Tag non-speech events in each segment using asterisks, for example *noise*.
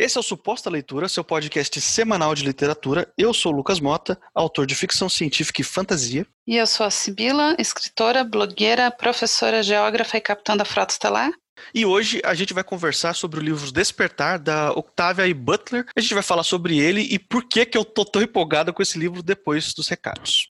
Esse é o Suposta Leitura, seu podcast semanal de literatura. Eu sou Lucas Mota, autor de ficção científica e fantasia. E eu sou a Sibila, escritora, blogueira, professora, geógrafa e capitã da Frota Estelar. E hoje a gente vai conversar sobre o livro Despertar, da Octavia E. Butler. A gente vai falar sobre ele e por que, que eu tô tão empolgado com esse livro depois dos recados.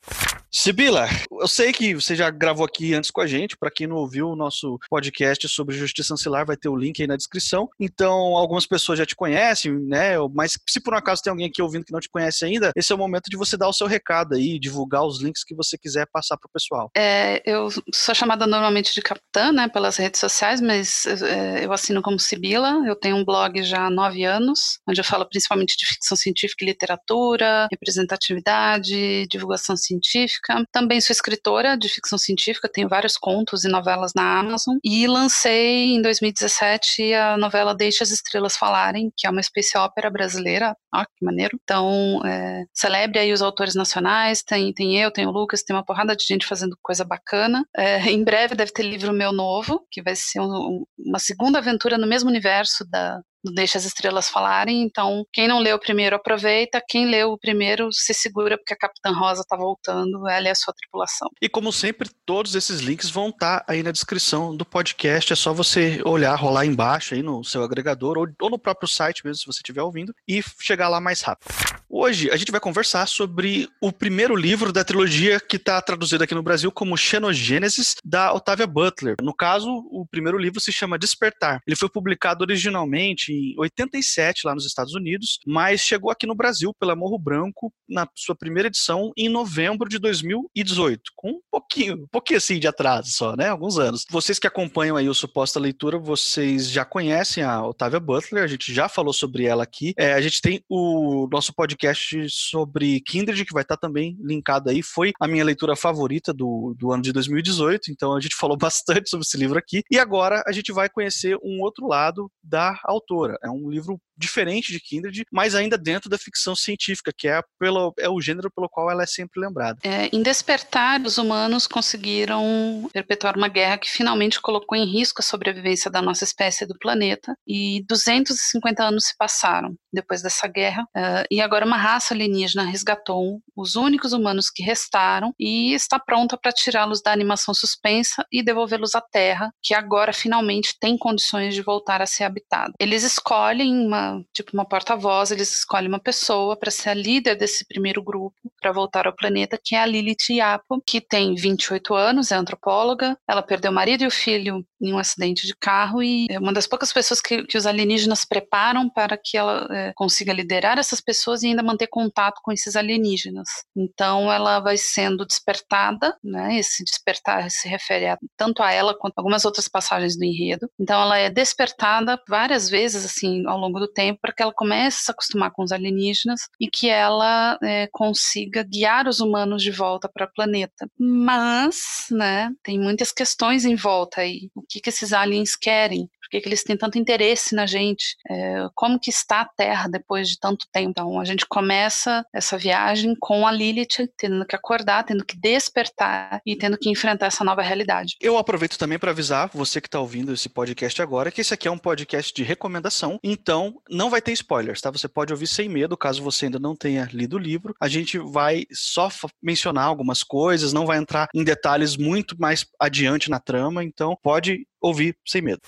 Sibila, eu sei que você já gravou aqui antes com a gente. Para quem não ouviu o nosso podcast sobre justiça ancilar, vai ter o link aí na descrição. Então, algumas pessoas já te conhecem, né? Mas se por um acaso tem alguém aqui ouvindo que não te conhece ainda, esse é o momento de você dar o seu recado aí, divulgar os links que você quiser passar para o pessoal. É, eu sou chamada normalmente de capitã, né, pelas redes sociais, mas eu assino como Sibila. Eu tenho um blog já há nove anos, onde eu falo principalmente de ficção científica e literatura, representatividade, divulgação científica. Também sou escritora de ficção científica, tenho vários contos e novelas na Amazon. E lancei em 2017 a novela Deixe as Estrelas Falarem, que é uma space ópera brasileira. Ó, que maneiro. Então, é, celebre aí os autores nacionais. Tem, tem eu, tem o Lucas, tem uma porrada de gente fazendo coisa bacana. É, em breve deve ter livro meu novo, que vai ser um, uma segunda aventura no mesmo universo da, Deixa as Estrelas Falarem. Então, quem não leu o primeiro, aproveita. Quem leu o primeiro, se segura, porque a Capitã Rosa está voltando, ela e a sua tripulação. E como sempre, todos esses links vão estar tá aí na descrição do podcast. É só você olhar, rolar embaixo aí no seu agregador ou, ou no próprio site mesmo, se você estiver ouvindo, e chegar lá mais rápido. Hoje a gente vai conversar sobre o primeiro livro da trilogia que está traduzido aqui no Brasil como Xenogênesis, da Octavia Butler. No caso, o primeiro livro se chama Despertar. Ele foi publicado originalmente em 87 lá nos Estados Unidos, mas chegou aqui no Brasil pela Morro Branco na sua primeira edição em novembro de 2018, com um pouquinho, um pouquinho assim de atraso só, né? Alguns anos. Vocês que acompanham aí o Suposta Leitura, vocês já conhecem a Otávia Butler, a gente já falou sobre ela aqui. É, a gente tem o nosso podcast sobre Kindred, que vai estar também linkado aí. Foi a minha leitura favorita do, do ano de 2018, então a gente *laughs* falou bastante sobre esse livro aqui. E agora a gente vai conhecer um outro lado da autora É um livro diferente de Kindred, mas ainda dentro da ficção científica, que é, pelo, é o gênero pelo qual ela é sempre lembrada. É, em Despertar, os humanos conseguiram perpetuar uma guerra que finalmente colocou em risco a sobrevivência da nossa espécie do planeta, e 250 anos se passaram depois dessa guerra, uh, e agora uma raça alienígena resgatou os únicos humanos que restaram e está pronta para tirá-los da animação suspensa e devolvê-los à Terra, que agora finalmente tem condições de voltar a ser habitada. Eles escolhem uma tipo uma porta-voz, eles escolhem uma pessoa para ser a líder desse primeiro grupo para voltar ao planeta, que é a Lilith Yapo, que tem 28 anos, é antropóloga. Ela perdeu o marido e o filho em um acidente de carro e é uma das poucas pessoas que, que os alienígenas preparam para que ela é, consiga liderar essas pessoas e ainda manter contato com esses alienígenas. Então ela vai sendo despertada, né? Esse despertar se refere a, tanto a ela quanto a algumas outras passagens do enredo. Então ela é despertada várias vezes assim ao longo do tempo tempo para que ela comece a se acostumar com os alienígenas e que ela é, consiga guiar os humanos de volta para o planeta. Mas, né, tem muitas questões em volta aí. O que, que esses aliens querem? Que, que eles têm tanto interesse na gente? É, como que está a Terra depois de tanto tempo? Então, a gente começa essa viagem com a Lilith tendo que acordar, tendo que despertar e tendo que enfrentar essa nova realidade. Eu aproveito também para avisar você que está ouvindo esse podcast agora que esse aqui é um podcast de recomendação, então não vai ter spoilers, tá? Você pode ouvir sem medo, caso você ainda não tenha lido o livro. A gente vai só mencionar algumas coisas, não vai entrar em detalhes muito mais adiante na trama, então pode ouvir sem medo.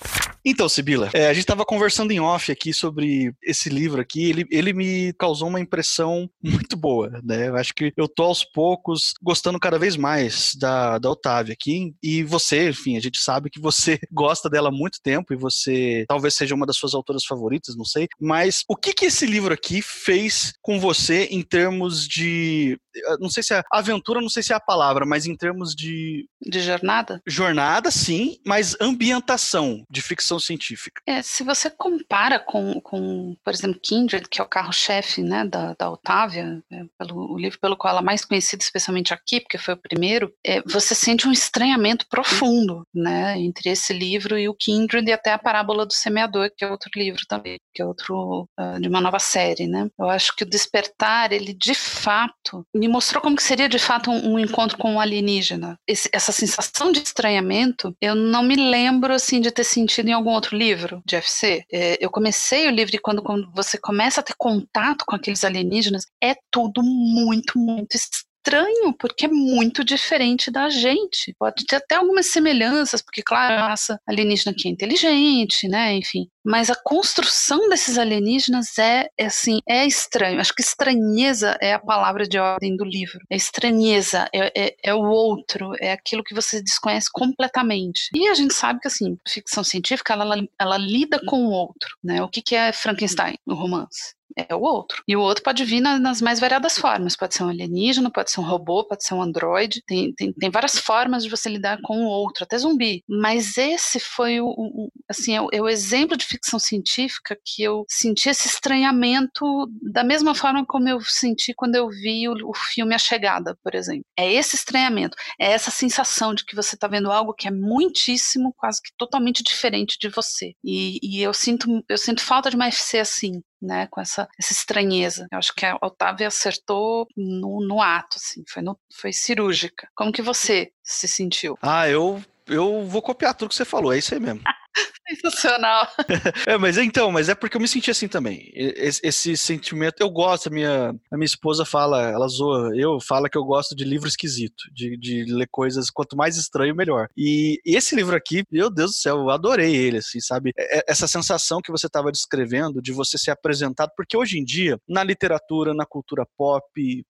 Então, Sibila, é, a gente estava conversando em off aqui sobre esse livro aqui. Ele, ele me causou uma impressão muito boa, né? Eu acho que eu tô aos poucos gostando cada vez mais da, da Otávia aqui. E você, enfim, a gente sabe que você *laughs* gosta dela há muito tempo e você talvez seja uma das suas autoras favoritas, não sei. Mas o que que esse livro aqui fez com você em termos de não sei se é aventura, não sei se é a palavra, mas em termos de de jornada? Jornada, sim, mas ambientação de ficção científica. É, se você compara com, com por exemplo, Kindred, que é o carro-chefe né, da, da Otávia, é, pelo, o livro pelo qual ela é mais conhecida, especialmente aqui, porque foi o primeiro, é, você sente um estranhamento profundo né, entre esse livro e o Kindred e até a Parábola do Semeador, que é outro livro também, que é outro uh, de uma nova série. Né? Eu acho que o Despertar, ele de fato me mostrou como que seria de fato um, um encontro com um alienígena. Esse, essa sensação de estranhamento, eu não me lembro assim de ter sentido em algum outro livro de FC. É, eu comecei o livro e quando, quando você começa a ter contato com aqueles alienígenas, é tudo muito, muito estranho estranho, porque é muito diferente da gente. Pode ter até algumas semelhanças, porque, claro, a raça alienígena aqui é inteligente, né? Enfim. Mas a construção desses alienígenas é, é assim, é estranho. Acho que estranheza é a palavra de ordem do livro. É estranheza, é, é, é o outro, é aquilo que você desconhece completamente. E a gente sabe que, assim, ficção científica, ela, ela lida com o outro, né? O que, que é Frankenstein no romance? É o outro. E o outro pode vir na, nas mais variadas formas. Pode ser um alienígena, pode ser um robô, pode ser um androide. Tem, tem, tem várias formas de você lidar com o outro, até zumbi. Mas esse foi o, o assim, é o, é o, exemplo de ficção científica que eu senti esse estranhamento da mesma forma como eu senti quando eu vi o, o filme A Chegada, por exemplo. É esse estranhamento, é essa sensação de que você está vendo algo que é muitíssimo, quase que totalmente diferente de você. E, e eu sinto eu sinto falta de uma FC assim, né, com essa, essa estranheza. Eu acho que a Otávia acertou no, no ato, assim, foi, no, foi cirúrgica. Como que você se sentiu? Ah, eu eu vou copiar tudo que você falou, é isso aí mesmo. *laughs* Sensacional. *laughs* é, mas então, mas é porque eu me senti assim também. Esse, esse, sentimento, eu gosto, a minha, a minha esposa fala, ela zoa, eu fala que eu gosto de livro esquisito, de, de ler coisas, quanto mais estranho, melhor. E, e esse livro aqui, meu Deus do céu, eu adorei ele, assim, sabe? É, é, essa sensação que você estava descrevendo de você ser apresentado, porque hoje em dia, na literatura, na cultura pop,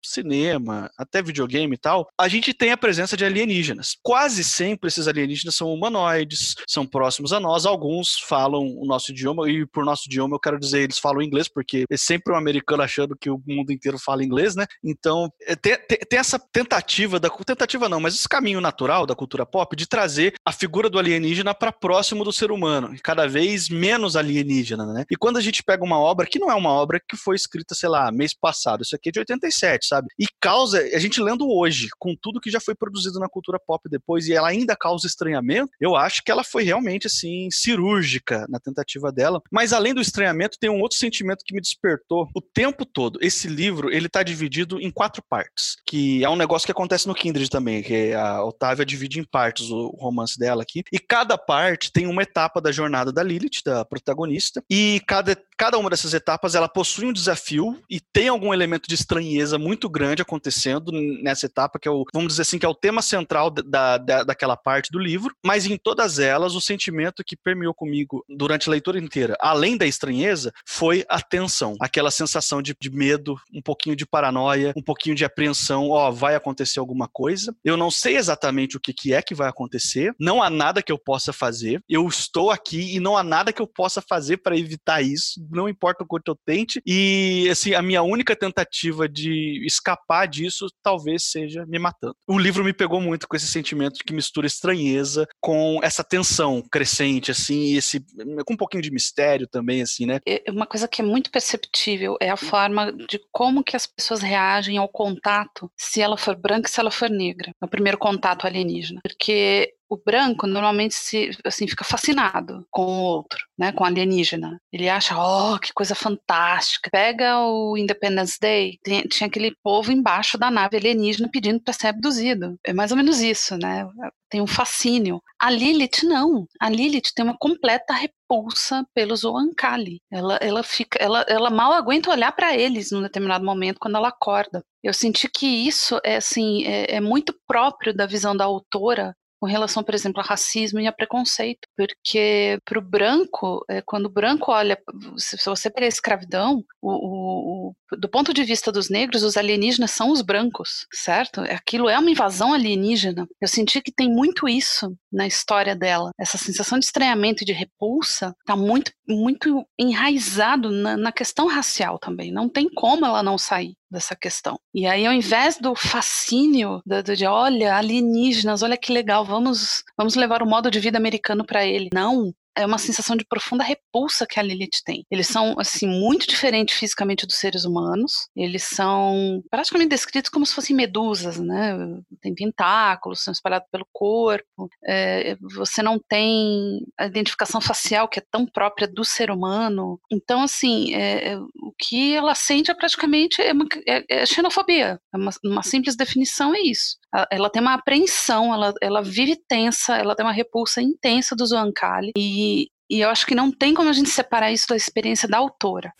cinema, até videogame e tal, a gente tem a presença de alienígenas. Quase sempre esses alienígenas são humanoides, são próximos a nós, alguns falam o nosso idioma, e por nosso idioma eu quero dizer, eles falam inglês, porque é sempre um americano achando que o mundo inteiro fala inglês, né? Então, é, tem, tem, tem essa tentativa, da tentativa não, mas esse caminho natural da cultura pop de trazer a figura do alienígena para próximo do ser humano, cada vez menos alienígena, né? E quando a gente pega uma obra que não é uma obra que foi escrita, sei lá, mês passado, isso aqui é de 87, sabe? E causa, a gente lendo hoje, com tudo que já foi produzido na cultura pop depois, e ela ainda causa estranhamento, eu acho que ela foi realmente, assim, cirúrgica na tentativa dela. Mas além do estranhamento, tem um outro sentimento que me despertou o tempo todo. Esse livro, ele tá dividido em quatro partes, que é um negócio que acontece no Kindred também, que a Otávia divide em partes o romance dela aqui, e cada parte tem uma etapa da jornada da Lilith, da protagonista, e cada, cada uma dessas etapas ela possui um desafio e tem algum elemento de estranheza muito grande acontecendo nessa etapa, que é o, vamos dizer assim, que é o tema central da, da, daquela parte do livro, mas em todas elas o sentimento que permite permeou comigo durante a leitura inteira, além da estranheza, foi a tensão. Aquela sensação de, de medo, um pouquinho de paranoia, um pouquinho de apreensão. Ó, oh, vai acontecer alguma coisa. Eu não sei exatamente o que, que é que vai acontecer. Não há nada que eu possa fazer. Eu estou aqui e não há nada que eu possa fazer para evitar isso. Não importa o quanto eu tente. E, assim, a minha única tentativa de escapar disso talvez seja me matando. O livro me pegou muito com esse sentimento que mistura estranheza com essa tensão crescente, assim assim, esse com um pouquinho de mistério também, assim, né? É, uma coisa que é muito perceptível é a forma de como que as pessoas reagem ao contato, se ela for branca e se ela for negra, no primeiro contato alienígena. Porque o branco normalmente se assim fica fascinado com o outro, né, com o alienígena. Ele acha, oh, que coisa fantástica. Pega o Independence Day, tem, tinha aquele povo embaixo da nave alienígena pedindo para ser abduzido. É mais ou menos isso, né? Tem um fascínio. A Lilith não. A Lilith tem uma completa repulsa pelos Oankali. Ela, ela fica, ela, ela mal aguenta olhar para eles num determinado momento quando ela acorda. Eu senti que isso é assim é, é muito próprio da visão da autora com relação, por exemplo, a racismo e a preconceito, porque para o branco, é, quando o branco olha, se você pegar a escravidão, o, o, o, do ponto de vista dos negros, os alienígenas são os brancos, certo? Aquilo é uma invasão alienígena. Eu senti que tem muito isso na história dela. Essa sensação de estranhamento e de repulsa está muito, muito enraizado na, na questão racial também. Não tem como ela não sair dessa questão. E aí, ao invés do fascínio de, de, olha, alienígenas, olha que legal, vamos, vamos levar o modo de vida americano para ele. Não, é uma sensação de profunda repulsa que a Lilith tem. Eles são, assim, muito diferentes fisicamente dos seres humanos. Eles são praticamente descritos como se fossem medusas, né? Tem tentáculos, são espalhados pelo corpo. É, você não tem a identificação facial que é tão própria do ser humano. Então, assim, é, é o que ela sente é praticamente é, uma, é, é xenofobia. É uma, uma, simples definição é isso. Ela tem uma apreensão, ela, ela vive tensa, ela tem uma repulsa intensa do Zoancali e, e eu acho que não tem como a gente separar isso da experiência da autora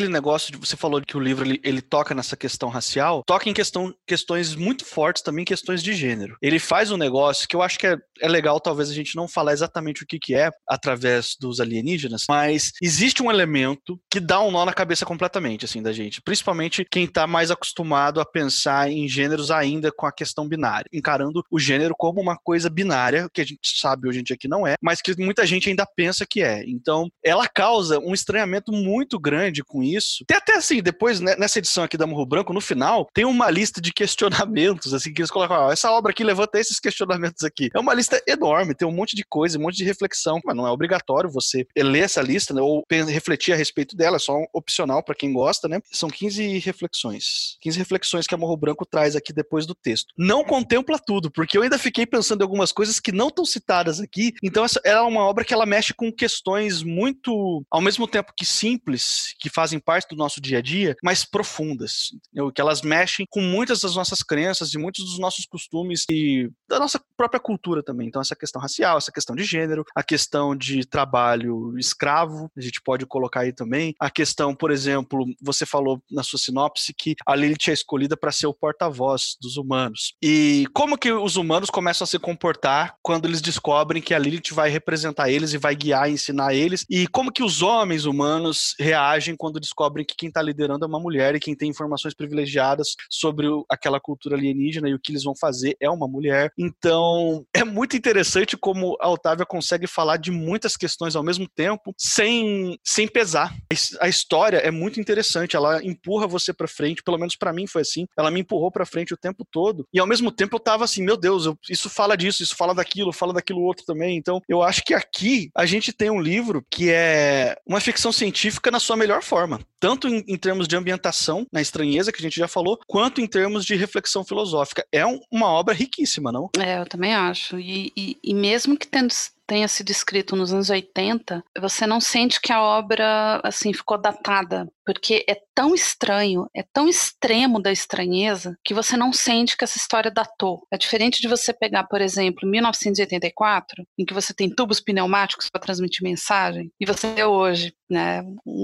aquele negócio de você falou que o livro ele, ele toca nessa questão racial, toca em questão, questões muito fortes também, questões de gênero. Ele faz um negócio que eu acho que é, é legal, talvez a gente não falar exatamente o que, que é através dos alienígenas, mas existe um elemento que dá um nó na cabeça completamente, assim, da gente. Principalmente quem está mais acostumado a pensar em gêneros ainda com a questão binária, encarando o gênero como uma coisa binária, que a gente sabe hoje em dia que não é, mas que muita gente ainda pensa que é. Então, ela causa um estranhamento muito grande com isso. Tem até assim, depois, né, nessa edição aqui da Morro Branco, no final, tem uma lista de questionamentos, assim, que eles colocam, ó, essa obra aqui levanta esses questionamentos aqui. É uma lista enorme, tem um monte de coisa, um monte de reflexão, mas não é obrigatório você ler essa lista, né, ou refletir a respeito dela, é só um opcional para quem gosta, né? São 15 reflexões. 15 reflexões que a Morro Branco traz aqui depois do texto. Não contempla tudo, porque eu ainda fiquei pensando em algumas coisas que não estão citadas aqui, então essa é uma obra que ela mexe com questões muito, ao mesmo tempo que simples, que fazem fazem parte do nosso dia a dia, mas profundas, entendeu? que elas mexem com muitas das nossas crenças e muitos dos nossos costumes e da nossa própria cultura também. Então, essa questão racial, essa questão de gênero, a questão de trabalho escravo, a gente pode colocar aí também. A questão, por exemplo, você falou na sua sinopse que a Lilith é escolhida para ser o porta-voz dos humanos. E como que os humanos começam a se comportar quando eles descobrem que a Lilith vai representar eles e vai guiar e ensinar eles? E como que os homens humanos reagem quando descobrem que quem está liderando é uma mulher e quem tem informações privilegiadas sobre o, aquela cultura alienígena e o que eles vão fazer é uma mulher. Então, *laughs* é muito interessante como a Otávia consegue falar de muitas questões ao mesmo tempo, sem, sem pesar. A história é muito interessante, ela empurra você para frente, pelo menos para mim foi assim. Ela me empurrou para frente o tempo todo. E ao mesmo tempo eu tava assim, meu Deus, eu, isso fala disso, isso fala daquilo, fala daquilo outro também. Então, eu acho que aqui a gente tem um livro que é uma ficção científica na sua melhor forma forma, tanto em, em, termos de ambientação, na estranheza, que a gente já falou, quanto em termos de reflexão filosófica. É um, uma obra riquíssima, não? É, eu também acho. E, e, e mesmo que tendo tenha sido escrito nos anos 80, você não sente que a obra assim ficou datada, porque é tão estranho, é tão extremo da estranheza que você não sente que essa história datou. É diferente de você pegar, por exemplo, 1984, em que você tem tubos pneumáticos para transmitir mensagem, e você hoje, né,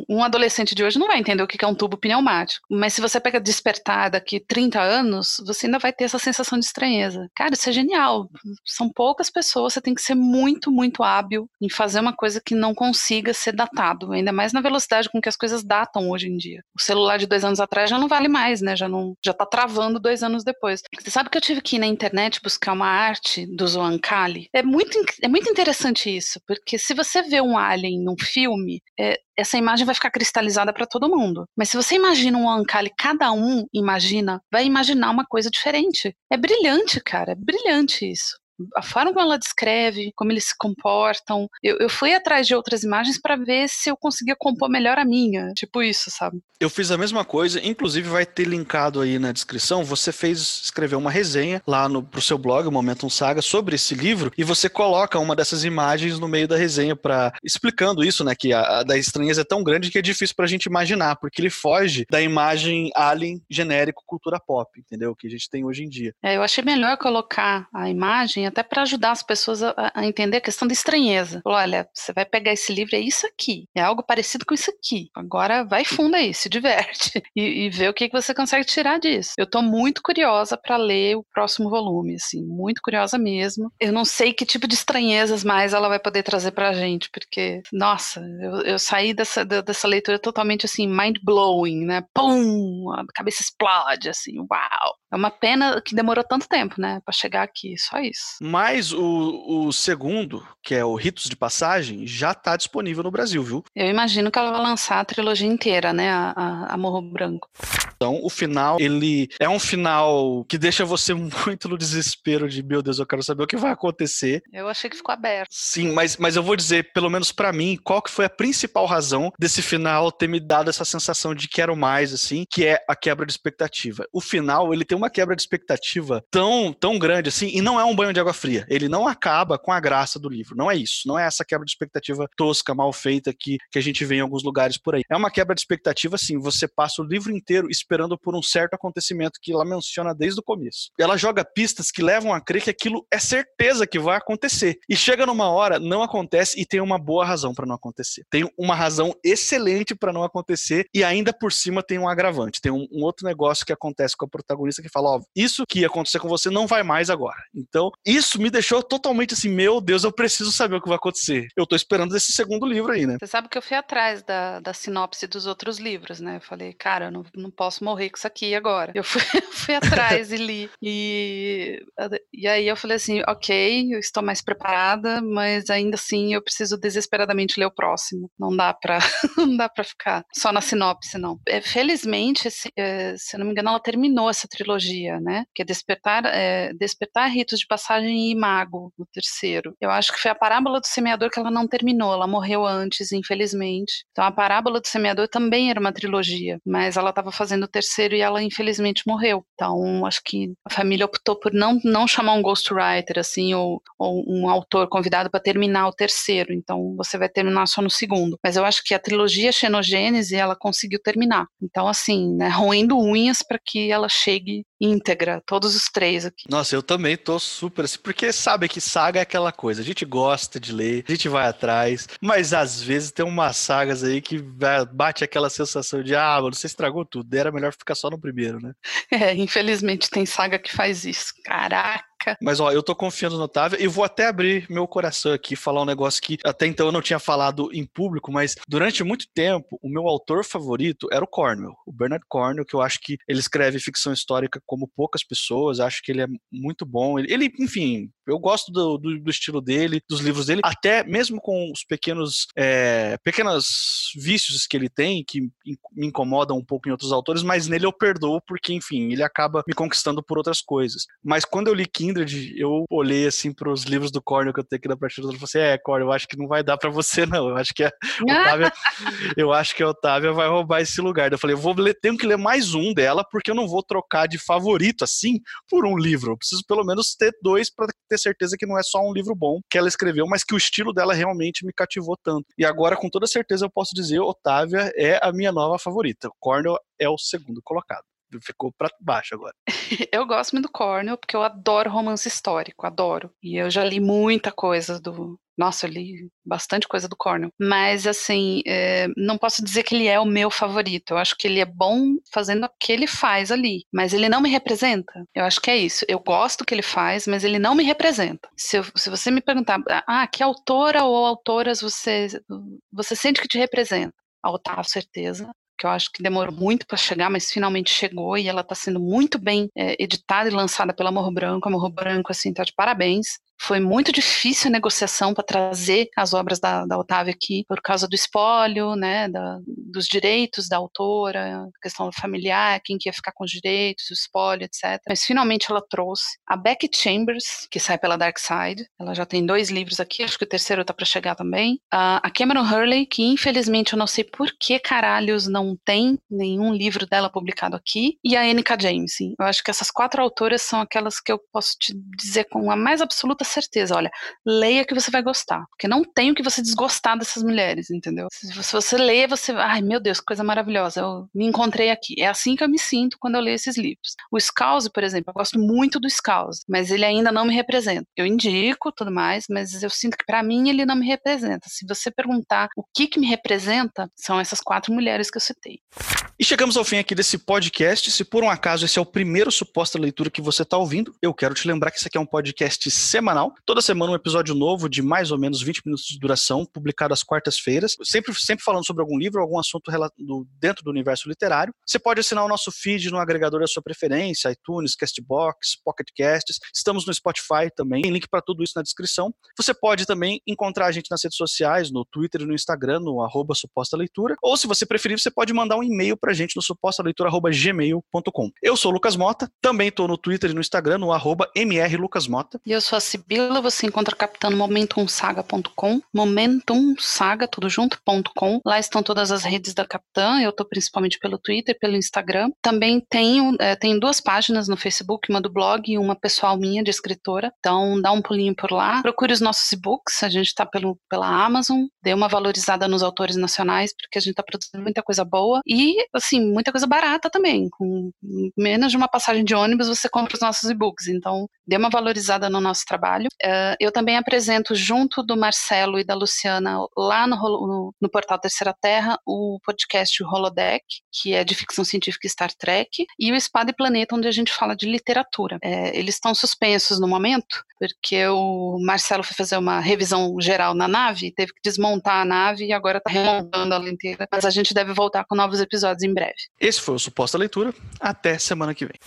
um adolescente de hoje não vai entender o que é um tubo pneumático, mas se você pega despertar daqui 30 anos, você ainda vai ter essa sensação de estranheza. Cara, isso é genial. São poucas pessoas, você tem que ser muito muito hábil em fazer uma coisa que não consiga ser datado, ainda mais na velocidade com que as coisas datam hoje em dia. O celular de dois anos atrás já não vale mais, né? Já não, já tá travando dois anos depois. Você sabe que eu tive que ir na internet buscar uma arte do Zoancali? É muito, é muito interessante isso, porque se você vê um alien num filme, é, essa imagem vai ficar cristalizada para todo mundo. Mas se você imagina um Ancali, cada um imagina, vai imaginar uma coisa diferente. É brilhante, cara, é brilhante isso a forma como ela descreve, como eles se comportam. Eu, eu fui atrás de outras imagens para ver se eu conseguia compor melhor a minha, tipo isso, sabe? Eu fiz a mesma coisa, inclusive vai ter linkado aí na descrição. Você fez escrever uma resenha lá no pro seu blog, o Momentum Saga, sobre esse livro e você coloca uma dessas imagens no meio da resenha para explicando isso, né, que a, a, da estranheza é tão grande que é difícil pra gente imaginar, porque ele foge da imagem alien genérico cultura pop, entendeu? Que a gente tem hoje em dia. É, eu achei melhor colocar a imagem até para ajudar as pessoas a, a, entender a questão da estranheza. Falou, olha, você vai pegar esse livro, é isso aqui, é algo parecido com isso aqui. Agora vai fundo aí, se diverte *laughs* e, e vê o que, que você consegue tirar disso. Eu estou muito curiosa para ler o próximo volume, assim, muito curiosa mesmo. Eu não sei que tipo de estranhezas mais ela vai poder trazer pra gente, porque, nossa, eu, eu saí dessa, dessa leitura totalmente assim, mind blowing, né? Pum! A cabeça explode, assim, uau! É uma pena que demorou tanto tempo, né, para chegar aqui, só isso. Mas o, o segundo, que é o Ritos de Passagem, já está disponível no Brasil, viu? Eu imagino que ela vai lançar a trilogia inteira, né, a, a, a Morro Branco. Então, o final, ele é um final que deixa você *laughs* muito no desespero de, meu Deus, eu quero saber o que vai acontecer. Eu achei que ficou aberto. Sim, mas, mas eu vou dizer, pelo menos para mim, qual que foi a principal razão desse final ter me dado essa sensação de quero mais, assim, que é a quebra de expectativa. O final, ele tem uma quebra de expectativa tão, tão grande, assim, e não é um banho de água fria. Ele não acaba com a graça do livro. Não é isso. Não é essa quebra de expectativa tosca, mal feita que, que a gente vê em alguns lugares por aí. É uma quebra de expectativa, assim, você passa o livro inteiro esperando por um certo acontecimento que ela menciona desde o começo. Ela joga pistas que levam a crer que aquilo é certeza que vai acontecer. E chega numa hora, não acontece e tem uma boa razão para não acontecer. Tem uma razão excelente para não acontecer e ainda por cima tem um agravante. Tem um, um, outro negócio que acontece com a protagonista que fala: Ó, isso que ia acontecer com você não vai mais agora. Então, isso me deixou totalmente assim: Meu Deus, eu preciso saber o que vai acontecer. Eu tô esperando esse segundo livro aí, né? Você sabe que eu fui atrás da, da sinopse dos outros livros, né? Eu falei, cara, eu não, não posso morrer com isso aqui agora. Eu fui, *laughs* fui atrás e li. E, e aí eu falei assim: Ok, eu estou mais preparada, mas ainda assim eu preciso desesperadamente ler o próximo. Não dá pra, *laughs* não dá pra ficar só na sinopse, não. É, felizmente, é, se eu não me engano, ela terminou essa trilogia, né? Que é Despertar, é, Despertar Ritos de Passagem e Mago, o terceiro. Eu acho que foi a Parábola do Semeador que ela não terminou, ela morreu antes, infelizmente. Então a Parábola do Semeador também era uma trilogia, mas ela estava fazendo o terceiro e ela infelizmente morreu. Então acho que a família optou por não, não chamar um ghostwriter, assim, ou, ou um autor convidado para terminar o terceiro. Então você vai terminar só no segundo. Mas eu acho que a trilogia Xenogênese ela conseguiu terminar. Então, assim, né, roendo unhas para que ela chegue íntegra, todos os três aqui. Nossa, eu também tô super assim, porque sabe que saga é aquela coisa, a gente gosta de ler, a gente vai atrás, mas às vezes tem umas sagas aí que bate aquela sensação de, ah, mano, você estragou tudo, era melhor ficar só no primeiro, né? *laughs* É, infelizmente tem saga que faz isso. Caraca! Mas ó, eu tô confiando no Otávio e vou até abrir meu coração aqui falar um negócio que até então eu não tinha falado em público, mas durante muito tempo o meu autor favorito era o Cornwell, o Bernard Cornwell, que eu acho que ele escreve ficção histórica como poucas pessoas, acho que ele é muito bom. Ele, ele enfim, eu gosto do, do, do, estilo dele, dos livros dele, até mesmo com os pequenos é, pequenos vícios que ele tem, que me incomodam um pouco em outros autores, mas nele eu perdoo porque, enfim, ele acaba me conquistando por outras coisas. Mas quando eu li Kindred, eu olhei assim para os livros do Cornel que eu tenho aqui na prateleira e falei assim, é, Cornel, eu acho que não vai dar para você não, eu acho que a *laughs* Otávia, eu acho que a Otávia vai roubar esse lugar. Eu falei, eu vou ler, tenho que ler mais um dela porque eu não vou trocar de favorito assim por um livro. Eu preciso pelo menos ter dois para ter certeza que não é só um livro bom que ela escreveu, mas que o estilo dela realmente me cativou tanto. E agora, com toda certeza, eu posso dizer, Otávia é a minha nova favorita. Cornell é o segundo colocado ficou para baixo agora. *laughs* eu gosto muito do Cornell porque eu adoro romance histórico, adoro. E eu já li muita coisa do, nossa, eu li bastante coisa do Cornell. Mas, assim, é, não posso dizer que ele é o meu favorito. Eu acho que ele é bom fazendo o que ele faz ali. Mas ele não me representa. Eu acho que é isso. Eu gosto do que ele faz, mas ele não me representa. Se, eu, se você me perguntar, ah, que autora ou autoras você, você sente que te representa? A Otávio, certeza que eu acho que demorou muito para chegar, mas finalmente chegou e ela está sendo muito bem é, editada e lançada pela Morro Branco. A Morro Branco, assim, tá de parabéns. Foi muito difícil a negociação para trazer as obras da, da Otávia aqui, por causa do espólio, né, da, dos direitos da autora, questão familiar, quem que ia ficar com os direitos, o espólio, etc. Mas finalmente ela trouxe a Becky Chambers, que sai pela Dark Side. Ela já tem dois livros aqui, acho que o terceiro está para chegar também. a Cameron Hurley, que infelizmente eu não sei por que caralhos não tem nenhum livro dela publicado aqui. E a N.K. James. Eu acho que essas quatro autoras são aquelas que eu posso te dizer com a mais absoluta certeza, olha, leia que você vai gostar, porque não tem o que você desgostar dessas mulheres, entendeu? Se, você lê, você, ai meu Deus, que coisa maravilhosa, eu me encontrei aqui. É assim que eu me sinto quando eu leio esses livros. O Scouse, por exemplo, eu gosto muito do Scouse, mas ele ainda não me representa. Eu indico tudo mais, mas eu sinto que para mim ele não me representa. Se você perguntar o que que me representa, são essas quatro mulheres que eu citei. E chegamos ao fim aqui desse podcast. Se por um acaso esse é o primeiro suposta leitura que você está ouvindo, eu quero te lembrar que esse aqui é um podcast semanal. Toda semana um episódio novo de mais ou menos 20 minutos de duração, publicado às quartas-feiras, sempre, sempre falando sobre algum livro, algum assunto dentro do universo literário. Você pode assinar o nosso feed no agregador da sua preferência, iTunes, Castbox, Pocket Casts. Estamos no Spotify também, tem link para tudo isso na descrição. Você pode também encontrar a gente nas redes sociais, no Twitter e no Instagram, no arroba suposta leitura. Ou se você preferir, você pode mandar um e-mail pra gente no supostaleitura.gmail.com. Eu sou o Lucas Mota, também tô no Twitter e no Instagram, no arroba mrlucasmota. E eu sou a Sibila, você encontra captando momentumsaga.com, momentumsaga, tudo junto.com. Lá estão todas as redes da Capitã, eu tô principalmente pelo Twitter, pelo Instagram. Também tenho, é, tenho duas páginas no Facebook, uma do blog e uma pessoal minha de escritora. Então dá um pulinho por lá. Procure os nossos e-books, a gente tá pelo, pela Amazon, dê uma valorizada nos autores nacionais, porque a gente tá produzindo muita coisa boa e, assim, muita coisa barata também. Com menos de uma passagem de ônibus você compra os nossos e-books. Então, dê uma valorizada no nosso trabalho. Uh, eu também apresento, junto do Marcelo e da Luciana, lá no, no, no portal Terceira Terra, o podcast Holodeck, que é de ficção científica Star Trek, e o Espada e Planeta, onde a gente fala de literatura. É, eles estão suspensos no momento, porque o Marcelo foi fazer uma revisão geral na nave, teve que desmontar a nave e agora está remontando ela inteira. Mas a gente deve voltar com novos episódios em breve. Esse foi o Suposta Leitura. Até semana que vem.